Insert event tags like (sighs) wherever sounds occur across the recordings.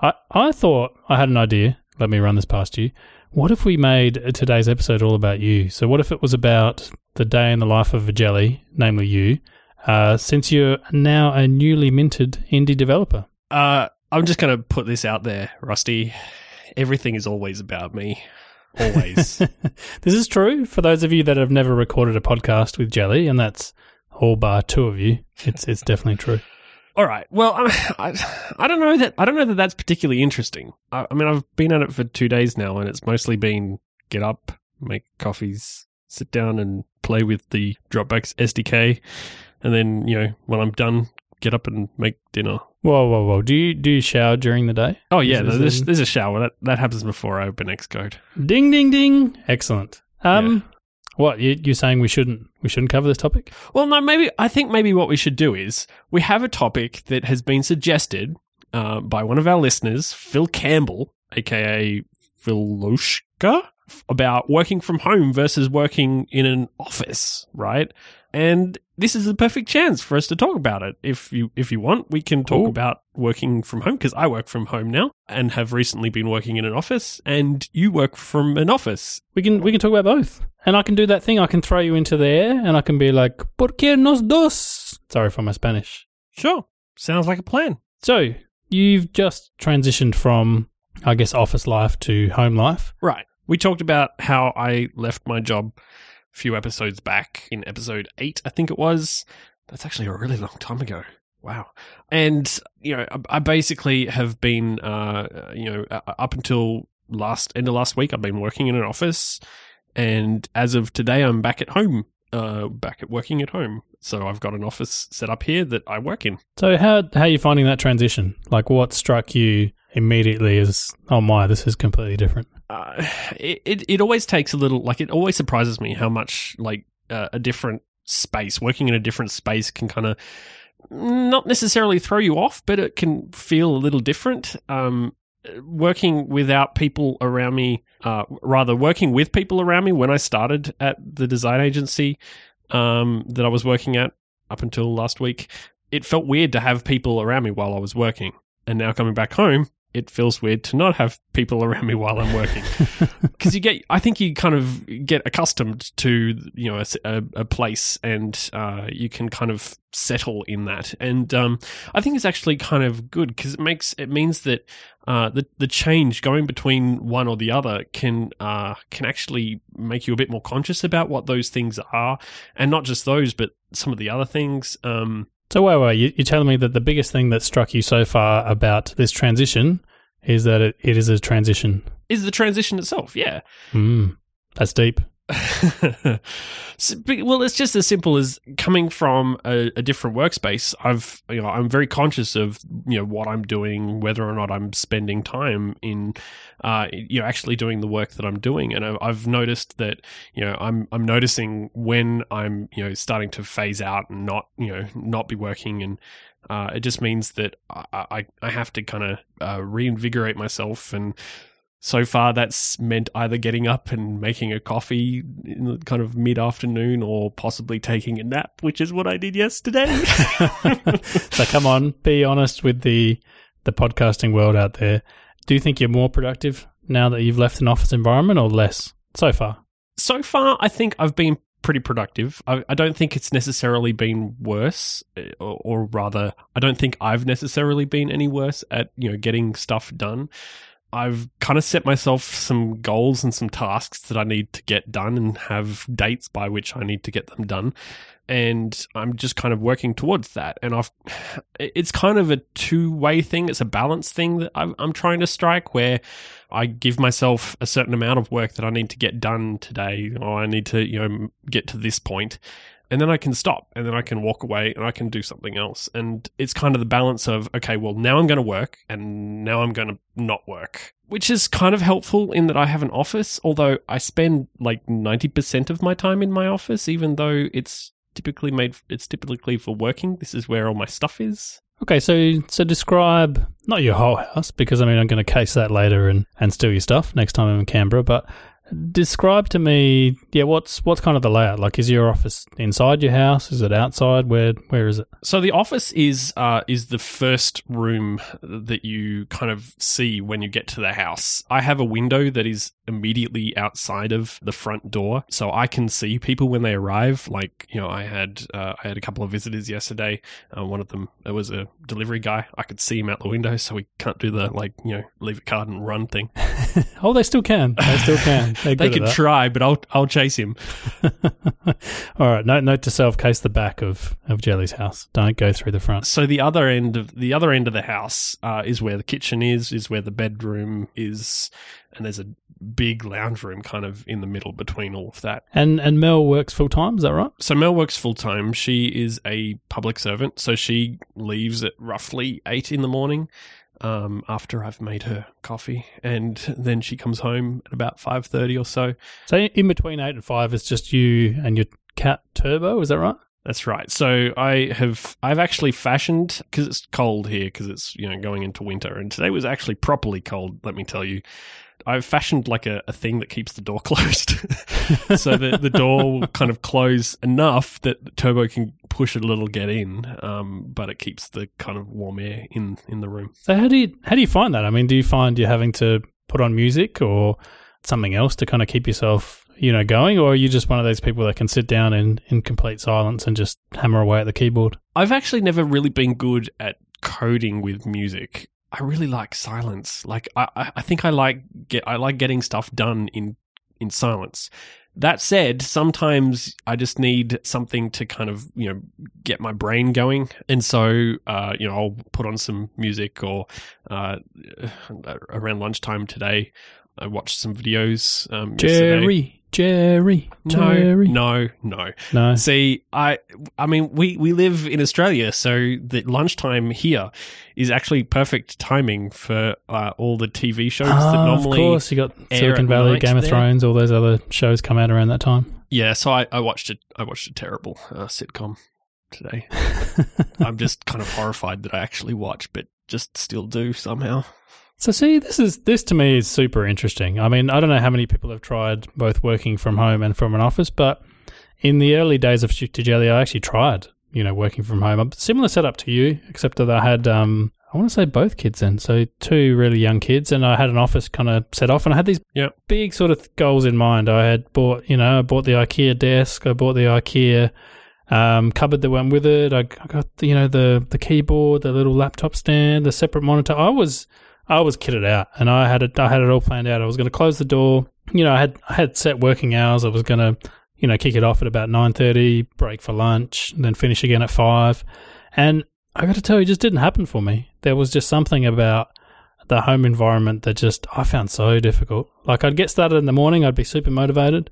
I, I thought I had an idea. Let me run this past you. What if we made today's episode all about you? So, what if it was about the day in the life of a jelly, namely you, uh, since you're now a newly minted indie developer? Uh, I'm just going to put this out there, Rusty. Everything is always about me. Always. (laughs) this is true for those of you that have never recorded a podcast with Jelly, and that's all bar two of you. It's it's definitely true. All right. Well, I, (laughs) I, I don't know that I don't know that that's particularly interesting. I, I mean, I've been at it for two days now, and it's mostly been get up, make coffees, sit down, and play with the Dropbox SDK, and then you know when I'm done, get up and make dinner. Whoa, whoa, whoa! Do you do you shower during the day? Oh yeah, is there's, there's a shower that that happens before I open Xcode. Ding, ding, ding! Excellent. Um, what you you saying we shouldn't we shouldn't cover this topic? Well, no, maybe I think maybe what we should do is we have a topic that has been suggested uh, by one of our listeners, Phil Campbell, aka Philoshka, about working from home versus working in an office, right? And this is the perfect chance for us to talk about it. If you if you want, we can talk Ooh. about working from home because I work from home now and have recently been working in an office, and you work from an office. We can we can talk about both, and I can do that thing. I can throw you into the air, and I can be like, "Por qué nos dos?" Sorry for my Spanish. Sure, sounds like a plan. So you've just transitioned from, I guess, office life to home life. Right. We talked about how I left my job few episodes back in episode eight, I think it was. That's actually a really long time ago. Wow. And, you know, I basically have been, uh, you know, up until last end of last week, I've been working in an office. And as of today, I'm back at home, uh, back at working at home. So I've got an office set up here that I work in. So how how are you finding that transition? Like, what struck you immediately as, oh my, this is completely different? uh, it, it it always takes a little like it always surprises me how much like uh, a different space working in a different space can kind of not necessarily throw you off but it can feel a little different um working without people around me uh rather working with people around me when I started at the design agency um that I was working at up until last week. It felt weird to have people around me while I was working. And now coming back home it feels weird to not have people around me while I'm working. (laughs) Because you get i think you kind of get accustomed to you know a, a place and uh, you can kind of settle in that. And um, i think it's actually kind of good because it makes it means that uh, the the change going between one or the other can uh, can actually make you a bit more conscious about what those things are and not just those but some of the other things. Um, So wait, wait, you, you're telling me that the biggest thing that struck you so far about this transition is that it, it is a transition. is the transition itself yeah Mm, that's deep. (laughs) Well, it's just as simple as coming from a, a different workspace. I've, you know, I'm very conscious of you know what I'm doing, whether or not I'm spending time in, uh, you know, actually doing the work that I'm doing, and I've, I've noticed that you know I'm I'm noticing when I'm you know starting to phase out and not you know not be working and. Uh, it just means that I, I, I have to kind of uh, reinvigorate myself and so far that's meant either getting up and making a coffee in the kind of mid afternoon or possibly taking a nap, which is what I did yesterday. (laughs) (laughs) so come on, be honest with the the podcasting world out there. Do you think you're more productive now that you've left an office environment or less so far? so far, I think I've been pretty productive. I, I don't think it's necessarily been worse, eh, or, or rather, I don't think I've necessarily been any worse at you know getting stuff done. I've kind of set myself some goals and some tasks that I need to get done and have dates by which I need to get them done. And I'm just kind of working towards that. And I've, (sighs) it's kind of a two way thing. It's a balance thing that I'm, I'm trying to strike where I give myself a certain amount of work that I need to get done today, or I need to, you know, get to this point, and then I can stop, and then I can walk away, and I can do something else. And it's kind of the balance of, okay, well, now I'm going to work, and now I'm going to not work, which is kind of helpful in that I have an office, although I spend like 90% of my time in my office, even though it's typically made, it's typically for working. This is where all my stuff is. Okay, so so describe not your whole house because I mean I'm going to case that later and and steal your stuff next time I'm in Canberra, but Describe to me, yeah, what's what's kind of the layout? Like, is your office inside your house? Is it outside? Where where is it? So the office is uh, is the first room that you kind of see when you get to the house. I have a window that is immediately outside of the front door, so I can see people when they arrive. Like you know, I had uh, I had a couple of visitors yesterday. Uh, one of them it was a delivery guy. I could see him out the window, so we can't do the like you know leave a card and run thing. (laughs) oh, they still can. They still can. They can try, but I'll I'll chase him. (laughs) All right. Note note to self: case the back of of Jelly's house. Don't go through the front. So the other end of the other end of the house uh, is where the kitchen is, is where the bedroom is, and there's a big lounge room kind of in the middle between all of that. And and Mel works full time. Is that right? So Mel works full time. She is a public servant, so she leaves at roughly eight in the morning. Um, after I've made her coffee, and then she comes home at about five thirty or so. So in between eight and five, it's just you and your cat Turbo. Is that right? That's right. So I have I've actually fashioned because it's cold here because it's you know going into winter and today was actually properly cold. Let me tell you, I've fashioned like a, a thing that keeps the door (laughs) closed, (laughs) so that the door will kind of close enough that Turbo can push it a little, get in, um, but it keeps the kind of warm air in in the room. So how do you how do you find that? I mean, do you find you're having to put on music or something else to kind of keep yourself you know going, or are you just one of those people that can sit down in in complete silence and just hammer away at the keyboard? I've actually never really been good at coding with music. I really like silence. Like I, I think I like get I like getting stuff done in in silence. That said, sometimes I just need something to kind of you know get my brain going, and so uh, you know I'll put on some music. Or uh, around lunchtime today, I watched some videos. Um, yesterday. Jerry, Jerry, No, Jerry. no, no. no. See, I, I mean, we, we live in Australia, so the lunchtime here is actually perfect timing for uh, all the TV shows that Ah, normally. of course, you got Silicon Valley, Game of there. Thrones, all those other shows come out around that time. Yeah, so I, I watched it. I watched a terrible uh, sitcom today. (laughs) I'm just kind of horrified that I actually watch, but just still do somehow. So see, this is this to me is super interesting. I mean, I don't know how many people have tried both working from home and from an office, but in the early days of Shoot to Jelly, I actually tried, you know, working from home. A similar setup to you, except that I had, um, I want to say both kids in, so two really young kids, and I had an office kind of set off, and I had these Yep. big sort of goals in mind. I had bought, you know, I bought the IKEA desk, I bought the IKEA um, cupboard that went with it. I, I got, the, you know, the the keyboard, the little laptop stand, the separate monitor. I was I was kitted out, and I had it. I had it all planned out. I was going to close the door. You know, I had I had set working hours. I was going to, you know, kick it off at about nine thirty, break for lunch, then finish again at five. And I got to tell you, it just didn't happen for me. There was just something about the home environment that just I found so difficult. Like I'd get started in the morning, I'd be super motivated,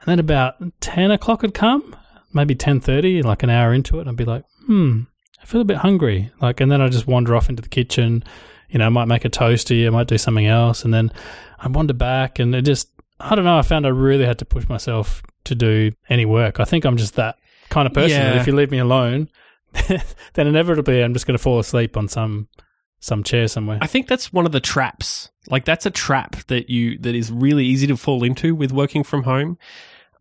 and then about ten o'clock would come, maybe ten thirty, like an hour into it, and I'd be like, hmm, I feel a bit hungry. Like, and then I just wander off into the kitchen. You know, I might make a toasty, I might do something else, and then I wander back, and it just, I don't know. I found I really had to push myself to do any work. I think I'm just that kind of person. that Yeah. if you leave me alone, (laughs) then inevitably I'm just going to fall asleep on some some chair somewhere. I think that's one of the traps. Like that's a trap that you that is really easy to fall into with working from home.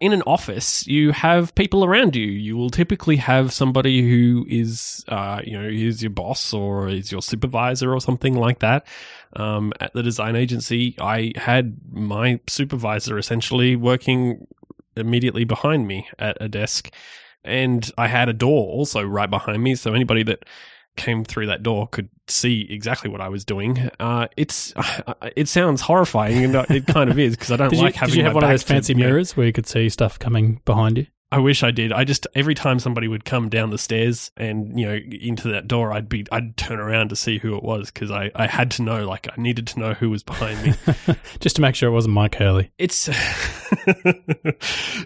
In an office, you have people around you. You will typically have somebody who is, uh, you know, is your boss or is your supervisor or something like that. Um, at the design agency, I had my supervisor essentially working immediately behind me at a desk, and I had a door also right behind me. So anybody that came through that door could see exactly what I was doing. Uh, it's (sighs) it sounds horrifying, and it kind of is because I don't Did like you, having. did you have one of those fancy mirrors where you could see stuff coming behind you? I wish I did. I just every time somebody would come down the stairs and you know into that door, I'd be I'd turn around to see who it was because I I had to know like I needed to know who was behind me. (laughs) Just to make sure it wasn't Mike Hurley. it's (laughs)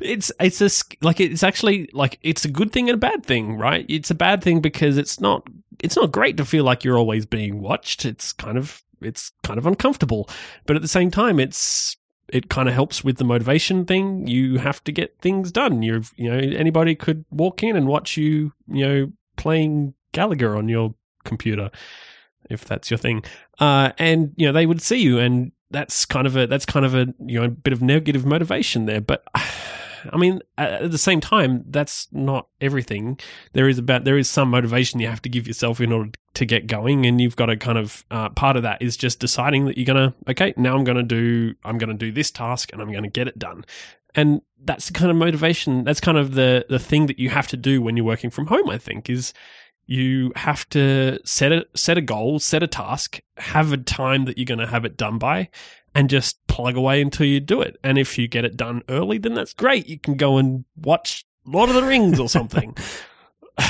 it's it's a like it's actually like it's a good thing and a bad thing, right? It's a bad thing because it's not it's not great to feel like you're always being watched. It's kind of it's kind of uncomfortable, but at the same time, it's it kind of helps with the motivation thing. You have to get things done. You're you know anybody could walk in and watch you you know playing Galaga on your computer if that's your thing. Uh, and you know they would see you and that's kind of a that's kind of a you know bit of negative motivation there. But I mean, at the same time, that's not everything. There is about there is some motivation you have to give yourself in order to get going, and you've got to kind of uh, part of that is just deciding that you're gonna okay now I'm gonna do I'm gonna do this task and I'm gonna get it done. And that's the kind of motivation. That's kind of the the thing that you have to do when you're working from home. I think is you have to set a set a goal, set a task, have a time that you're going to have it done by, and just plug away until you do it. And if you get it done early, then that's great. You can go and watch Lord of the Rings or something. (laughs)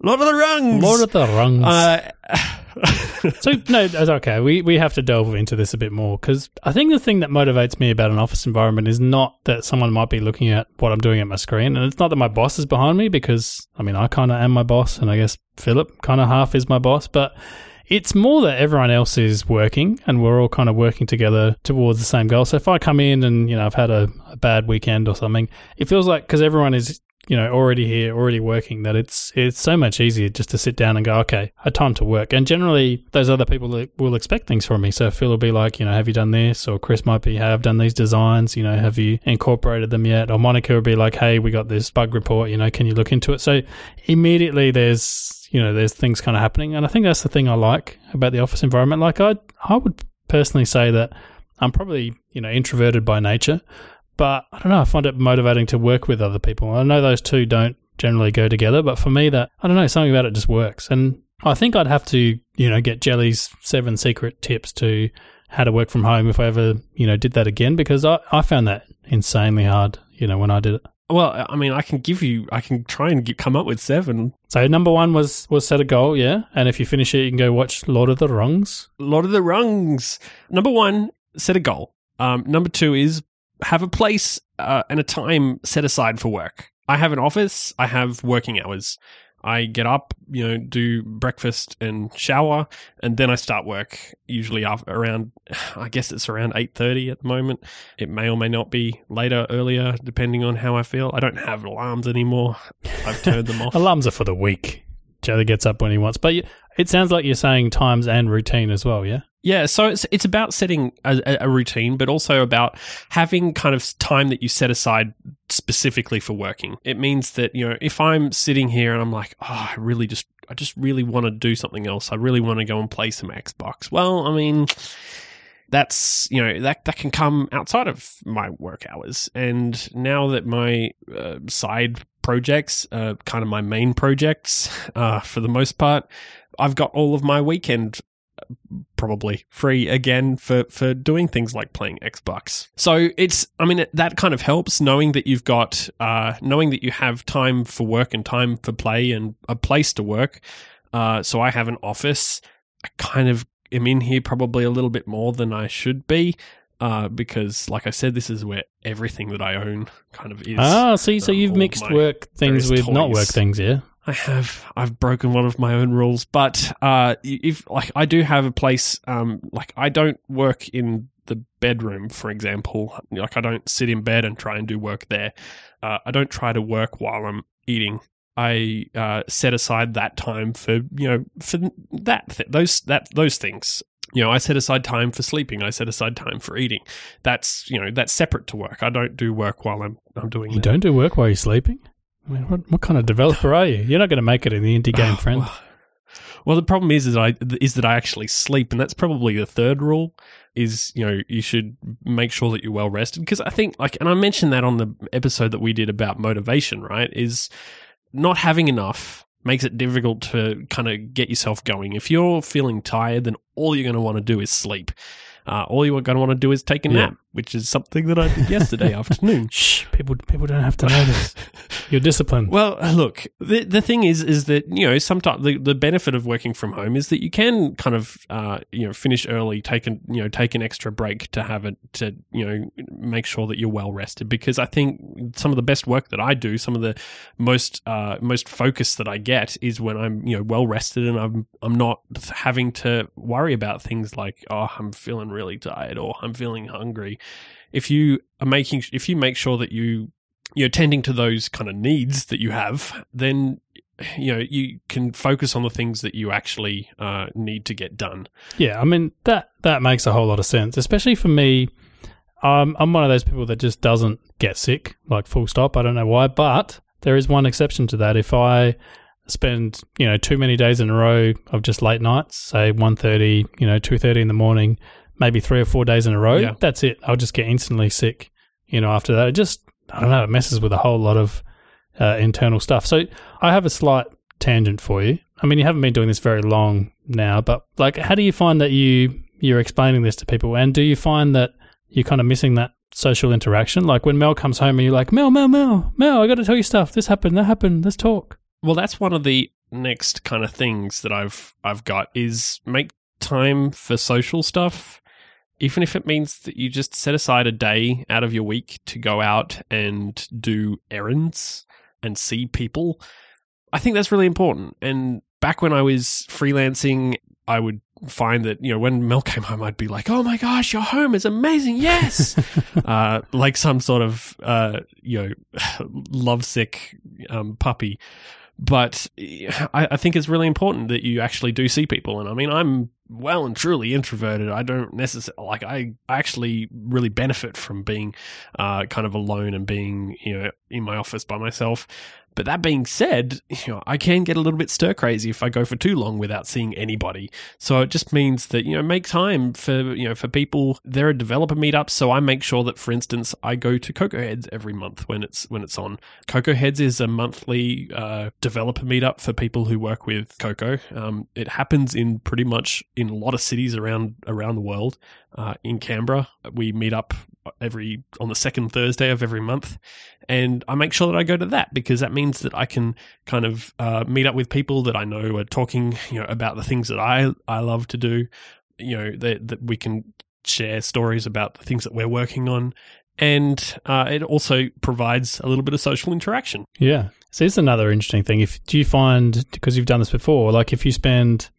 Lord of the Rings. Lord of the Rings. Uh, (laughs) (laughs) so no, that's okay. We we have to delve into this a bit more because I think the thing that motivates me about an office environment is not that someone might be looking at what I'm doing at my screen, and it's not that my boss is behind me because I mean I kind of am my boss, and I guess Philip kind of half is my boss, but it's more that everyone else is working and we're all kind of working together towards the same goal. So if I come in and, you know, I've had a, a bad weekend or something, it feels like because everyone is you know already here already working that it's it's so much easier just to sit down and go okay I time to work. And generally those other people will expect things from me. So Phil will be like you know have you done this? Or Chris might be hey I've done these designs you know have you incorporated them yet? Or Monica will be like hey we got this bug report you know can you look into it? So immediately there's you know there's things kind of happening. And I think that's the thing I like about the office environment. Like I I would personally say that I'm probably you know introverted by nature but I don't know. I find it motivating to work with other people. I know those two don't generally go together, but for me, that I don't know, something about it just works. And I think I'd have to, you know, get Jelly's seven secret tips to how to work from home if I ever, you know, did that again because I, I found that insanely hard, you know, when I did it. Well, I mean, I can give you, I can try and get, come up with seven. So number one was was set a goal, yeah, and if you finish it, you can go watch Lord of the Rungs. Lord of the Rungs. Number one, set a goal. Um, number two is have a place uh, and a time set aside for work. I have an office, I have working hours. I get up, you know, do breakfast and shower, and then I start work. Usually around, (sighs) I guess it's around eight thirty at the moment. It may or may not be later, earlier, depending on how I feel. I don't have alarms anymore. I've turned them (laughs) off. alarms are for the week. Joe gets up when he wants, but it sounds like you're saying times and routine as well. Yeah. Yeah, so it's it's about setting a, a, routine, but also about having kind of time that you set aside specifically for working. It means that you know if I'm sitting here and I'm like, oh, I really just I just really want to do something else. I really want to go and play some Xbox. Well, I mean, that's you know that that can come outside of my work hours. And now that my uh, side projects, uh, kind of my main projects, uh, for the most part, I've got all of my weekend probably free again for for doing things like playing Xbox. So it's I mean that kind of helps knowing that you've got uh, knowing that you have time for work and time for play and a place to work. Uh, so I have an office. I kind of am in here probably a little bit more than I should be. Uh, because, like I said, this is where everything that I own kind of is. Ah, see, so you've mixed work things with toys. not work things, yeah. I have I've broken one of my own rules, but uh, if like I do have a place, um, like I don't work in the bedroom, for example. Like I don't sit in bed and try and do work there. Uh, I don't try to work while I'm eating. I uh, set aside that time for you know for that th- those that those things. You know, I set aside time for sleeping. I set aside time for eating. That's you know that's separate to work. I don't do work while I'm I'm doing. You that. don't do work while you're sleeping. I mean, what, what kind of developer are you? You're not going to make it in the indie game, oh, friend. Well, well, the problem is that I is that I actually sleep, and that's probably the third rule. Is you know you should make sure that you're well rested because I think like, and I mentioned that on the episode that we did about motivation. Right, is not having enough makes it difficult to kind of get yourself going. If you're feeling tired, then all you're going to want to do is sleep. Uh, all you're going to want to do is take a nap. Which is something that I did yesterday (laughs) afternoon. Shh, people people don't have to know this. (laughs) You're disciplined. Well, look, the the thing is is that you know sometimes the, the benefit of working from home is that you can kind of uh, you know finish early, take an you know take an extra break to have it to you know make sure that you're well rested. Because I think some of the best work that I do, some of the most uh, most focus that I get is when I'm you know well rested and I'm I'm not having to worry about things like oh I'm feeling really tired or I'm feeling hungry. If you are making, if you make sure that you you're tending to those kind of needs that you have, then you know you can focus on the things that you actually uh, need to get done. Yeah, I mean that that makes a whole lot of sense, especially for me. I'm one of those people that just doesn't get sick, like full stop. I don't know why, but there is one exception to that. If I spend you know too many days in a row of just late nights, say 1.30, you know 2.30 in the morning, maybe three or four days in a row, Yeah. that's it. I'll just get instantly sick. You know, after that, it just I don't know, it messes with a whole lot of uh, internal stuff. So I have a slight tangent for you. I mean, you haven't been doing this very long now, but like, how do you find that you you're explaining this to people, and do you find that you're kind of missing that social interaction? Like when Mel comes home and you're like, Mel, Mel, Mel, Mel, I got to tell you stuff. This happened. That happened. Let's talk. Well, that's one of the next kind of things that I've I've got is make time for social stuff, even if it means that you just set aside a day out of your week to go out and do errands and see people. I think that's really important. And back when I was freelancing, I would find that you know when Mel came home, I'd be like, "Oh my gosh, your home is amazing! Yes," (laughs) uh, like some sort of uh, you know (laughs) lovesick um, puppy but I, I think it's really important that you actually do see people. And I mean, I'm well and truly introverted. I don't necessarily like. I actually really benefit from being uh, kind of alone and being you know in my office by myself. But that being said, you know, I can get a little bit stir crazy if I go for too long without seeing anybody. So it just means that you know make time for you know for people. There are developer meetups, so I make sure that, for instance, I go to Cocoa Heads every month when it's when it's on. Cocoa Heads is a monthly uh, developer meetup for people who work with Cocoa. Um, it happens in pretty much in a lot of cities around around the world. Uh, in Canberra, we meet up every on the second Thursday of every month, and I make sure that I go to that because that means that I can kind of uh, meet up with people that I know are talking, you know, about the things that I I love to do. You know, that that we can share stories about the things that we're working on, and uh, it also provides a little bit of social interaction. Yeah. So it's another interesting thing. If do you find because you've done this before, like if you spend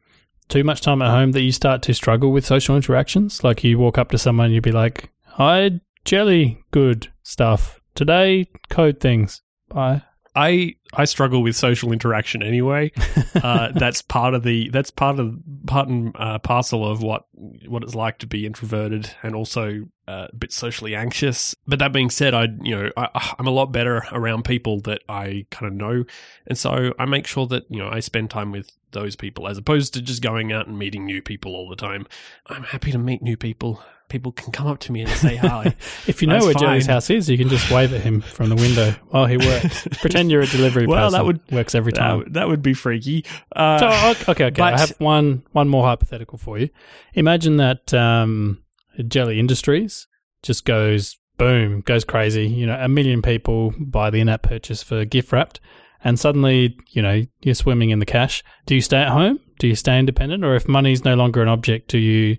too much time at home that you start to struggle with social interactions? Like you walk up to someone and you'd be like, "Hi, Jelly, good stuff. Today, code things. Bye." I I struggle with social interaction anyway. (laughs) Uh, that's part of the that's part of part and uh, parcel of what what it's like to be introverted and also uh, a bit socially anxious. But that being said, I you know I, I'm a lot better around people that I kind of know, and so I make sure that you know I spend time with those people as opposed to just going out and meeting new people all the time. I'm happy to meet new people. People can come up to me and say hi. (laughs) If you know That's where Jelly's fine. house is, you can just wave at him from the window while he works. (laughs) Pretend you're a delivery Well, person. that would- works every time. would- that would be freaky. Uh, So, okay, okay, okay. I have one one more hypothetical for you. Imagine that um, Jelly Industries just goes boom, goes crazy. You know, a million people buy the in-app purchase for gift wrapped, and suddenly, you know, you're swimming in the cash. Do you stay at home? Do you stay independent, or if money's no longer an object, do you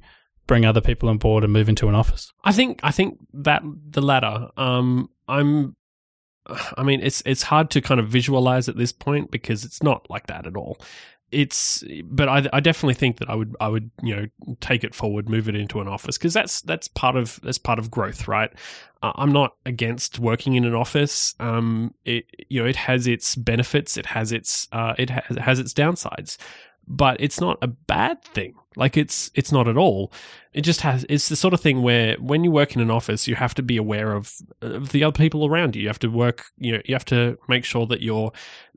bring other people on board and move into an office? I think I think that the latter. Um, I'm. I mean, it's it's hard to kind of visualize at this point because it's not like that at all. It's, but I, I definitely think that I would I would you know take it forward, move it into an office because that's that's part of that's part of growth, right? Uh, I'm not against working in an office. Um, it you know it has its benefits, it has its uh, it has, it has its downsides, but it's not a bad thing. Like it's it's not at all. It just has. It's the sort of thing where when you work in an office, you have to be aware of, of the other people around you. You have to work. You know, you have to make sure that you're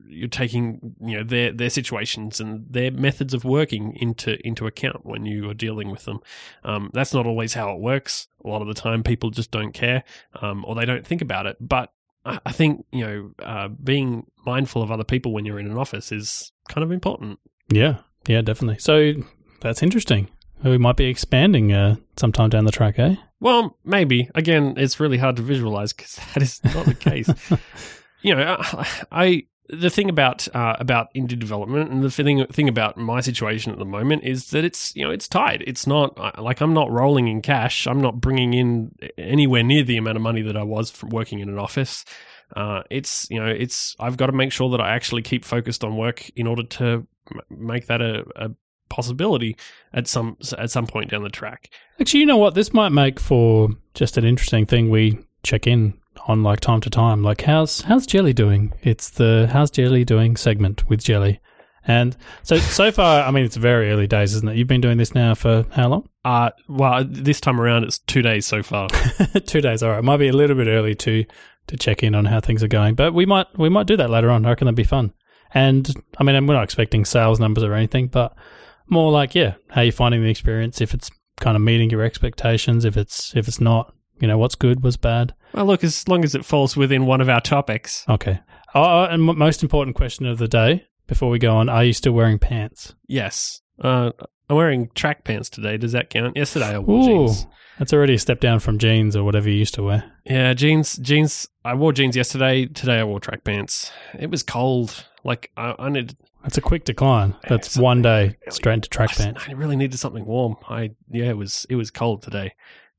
you're taking you know their their situations and their methods of working into into account when you are dealing with them. Um, that's not always how it works. A lot of the time, people just don't care um, or they don't think about it. But I think you know uh, being mindful of other people when you're in an office is kind of important. Yeah, yeah, definitely. So that's interesting. We might be expanding uh, sometime down the track, eh? Well, maybe. Again, it's really hard to visualize because (laughs) that is not the case. (laughs) you know, I, I the thing about uh, about indie development and the thing thing about my situation at the moment is that it's you know it's tight. It's not like I'm not rolling in cash. I'm not bringing in anywhere near the amount of money that I was from working in an office. Uh, it's you know it's I've got to make sure that I actually keep focused on work in order to make that a, a possibility at some at some point down the track. Actually, you know what? This might make for just an interesting thing we check in on like time to time. Like how's how's Jelly doing? It's the how's Jelly doing segment with Jelly. And so so (laughs) far, I mean, it's very early days, isn't it? You've been doing this now for how long? Uh, well, this time around it's two days so far. (laughs) Two days. All right, might be a little bit early to to check in on how things are going, but we might we might do that later on. I reckon that'd be fun. And I mean, we're not expecting sales numbers or anything, but more like, yeah, how you finding the experience? If it's kind of meeting your expectations, if it's if it's not, you know, what's good, what's bad. Well, look, as long as it falls within one of our topics. Okay. Oh, and m- most important question of the day before we go on: Are you still wearing pants? Yes. Uh, I'm wearing track pants today. Does that count? Yesterday I wore Ooh, jeans. that's already a step down from jeans or whatever you used to wear. Yeah, jeans. Jeans. I wore jeans yesterday. Today I wore track pants. It was cold. Like I, I needed. That's a quick decline. That's it's one day really- straight into track I, pants. I really needed something warm. I yeah, it was it was cold today.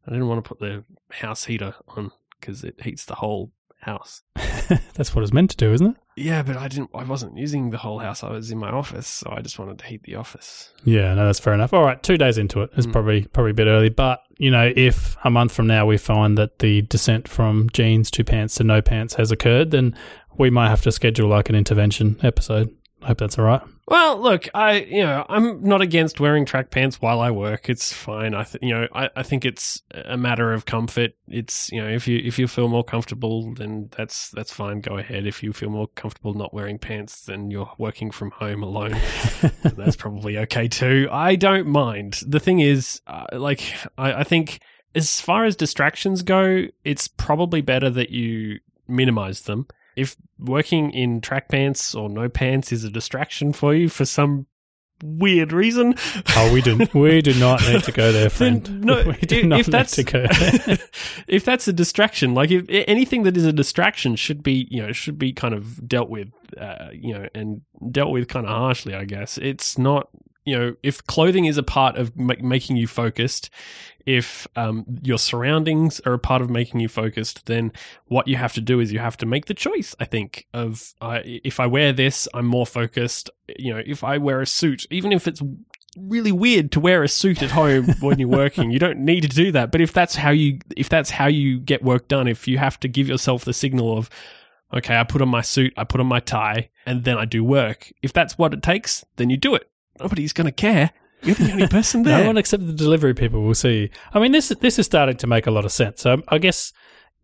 I didn't want to put the house heater on because it heats the whole house. (laughs) That's what it's meant to do, isn't it? Yeah, but I didn't. I wasn't using the whole house. I was in my office, so I just wanted to heat the office. Yeah, no, that's fair enough. All right, two days into it. is Mm. probably probably a bit early, but you know, if a month from now we find that the descent from jeans to pants to no pants has occurred, then we might have to schedule like an intervention episode. I hope that's all right. Well, look, I you know I'm not against wearing track pants while I work. It's fine. I th- you know I, I think it's a matter of comfort. It's you know if you if you feel more comfortable, then that's that's fine. Go ahead. If you feel more comfortable not wearing pants, then you're working from home alone. (laughs) that's probably okay too. I don't mind. The thing is, uh, like I, I think as far as distractions go, it's probably better that you minimize them. If working in track pants or no pants is a distraction for you for some weird reason, (laughs) Oh, we do we do not need to go there, (laughs) then friend. no, (laughs) we do if, not if need that's to go. if that's a distraction, like if anything that is a distraction should be you know should be kind of dealt with, uh, you know, and dealt with kind of harshly. I guess it's not you know if clothing is a part of ma- making you focused. If um, your surroundings are a part of making you focused, then what you have to do is you have to make the choice. I think of uh, if I wear this, I'm more focused. You know, if I wear a suit, even if it's really weird to wear a suit at home when you're working. You don't need to do that. But if that's how you if that's how you get work done, if you have to give yourself the signal of okay, I put on my suit, I put on my tie, and then I do work. If that's what it takes, then you do it. Nobody's going to care. You're the only person (laughs) there. No one except the delivery people will see. I mean, this this is starting to make a lot of sense. So I guess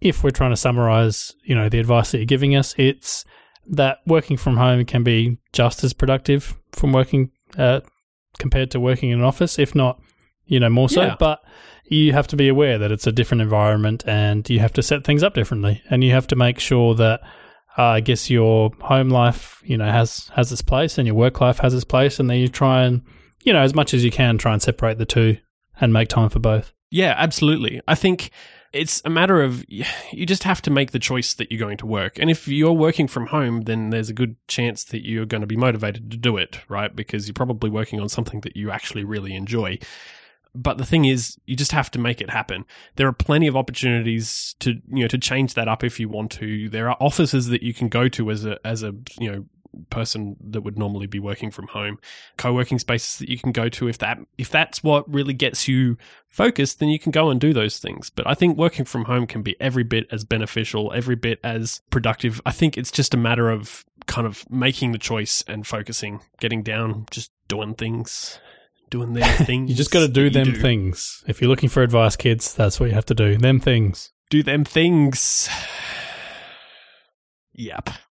if we're trying to summarize, you know, the advice that you're giving us, it's that working from home can be just as productive from working uh, compared to working in an office, if not, you know, more so. Yeah. But you have to be aware that it's a different environment and you have to set things up differently, and you have to make sure that. Uh, I guess your home life, you know, has has its place, and your work life has its place, and then you try and you know, as much as you can, try and separate the two and make time for both. Yeah, absolutely. I think it's a matter of you just have to make the choice that you're going to work. And if you're working from home, then there's a good chance that you're going to be motivated to do it, right? Because you're probably working on something that you actually really enjoy. But the thing is, you just have to make it happen. There are plenty of opportunities to, you know, to change that up if you want to. There are offices that you can go to as a, as a, you know, person that would normally be working from home co-working spaces that you can go to if that if that's what really gets you focused then you can go and do those things but i think working from home can be every bit as beneficial every bit as productive i think it's just a matter of kind of making the choice and focusing getting down just doing things doing their (laughs) things You just got to do them things. If you're looking for advice, kids, that's what you have to do. Them things. do them things (sighs) yep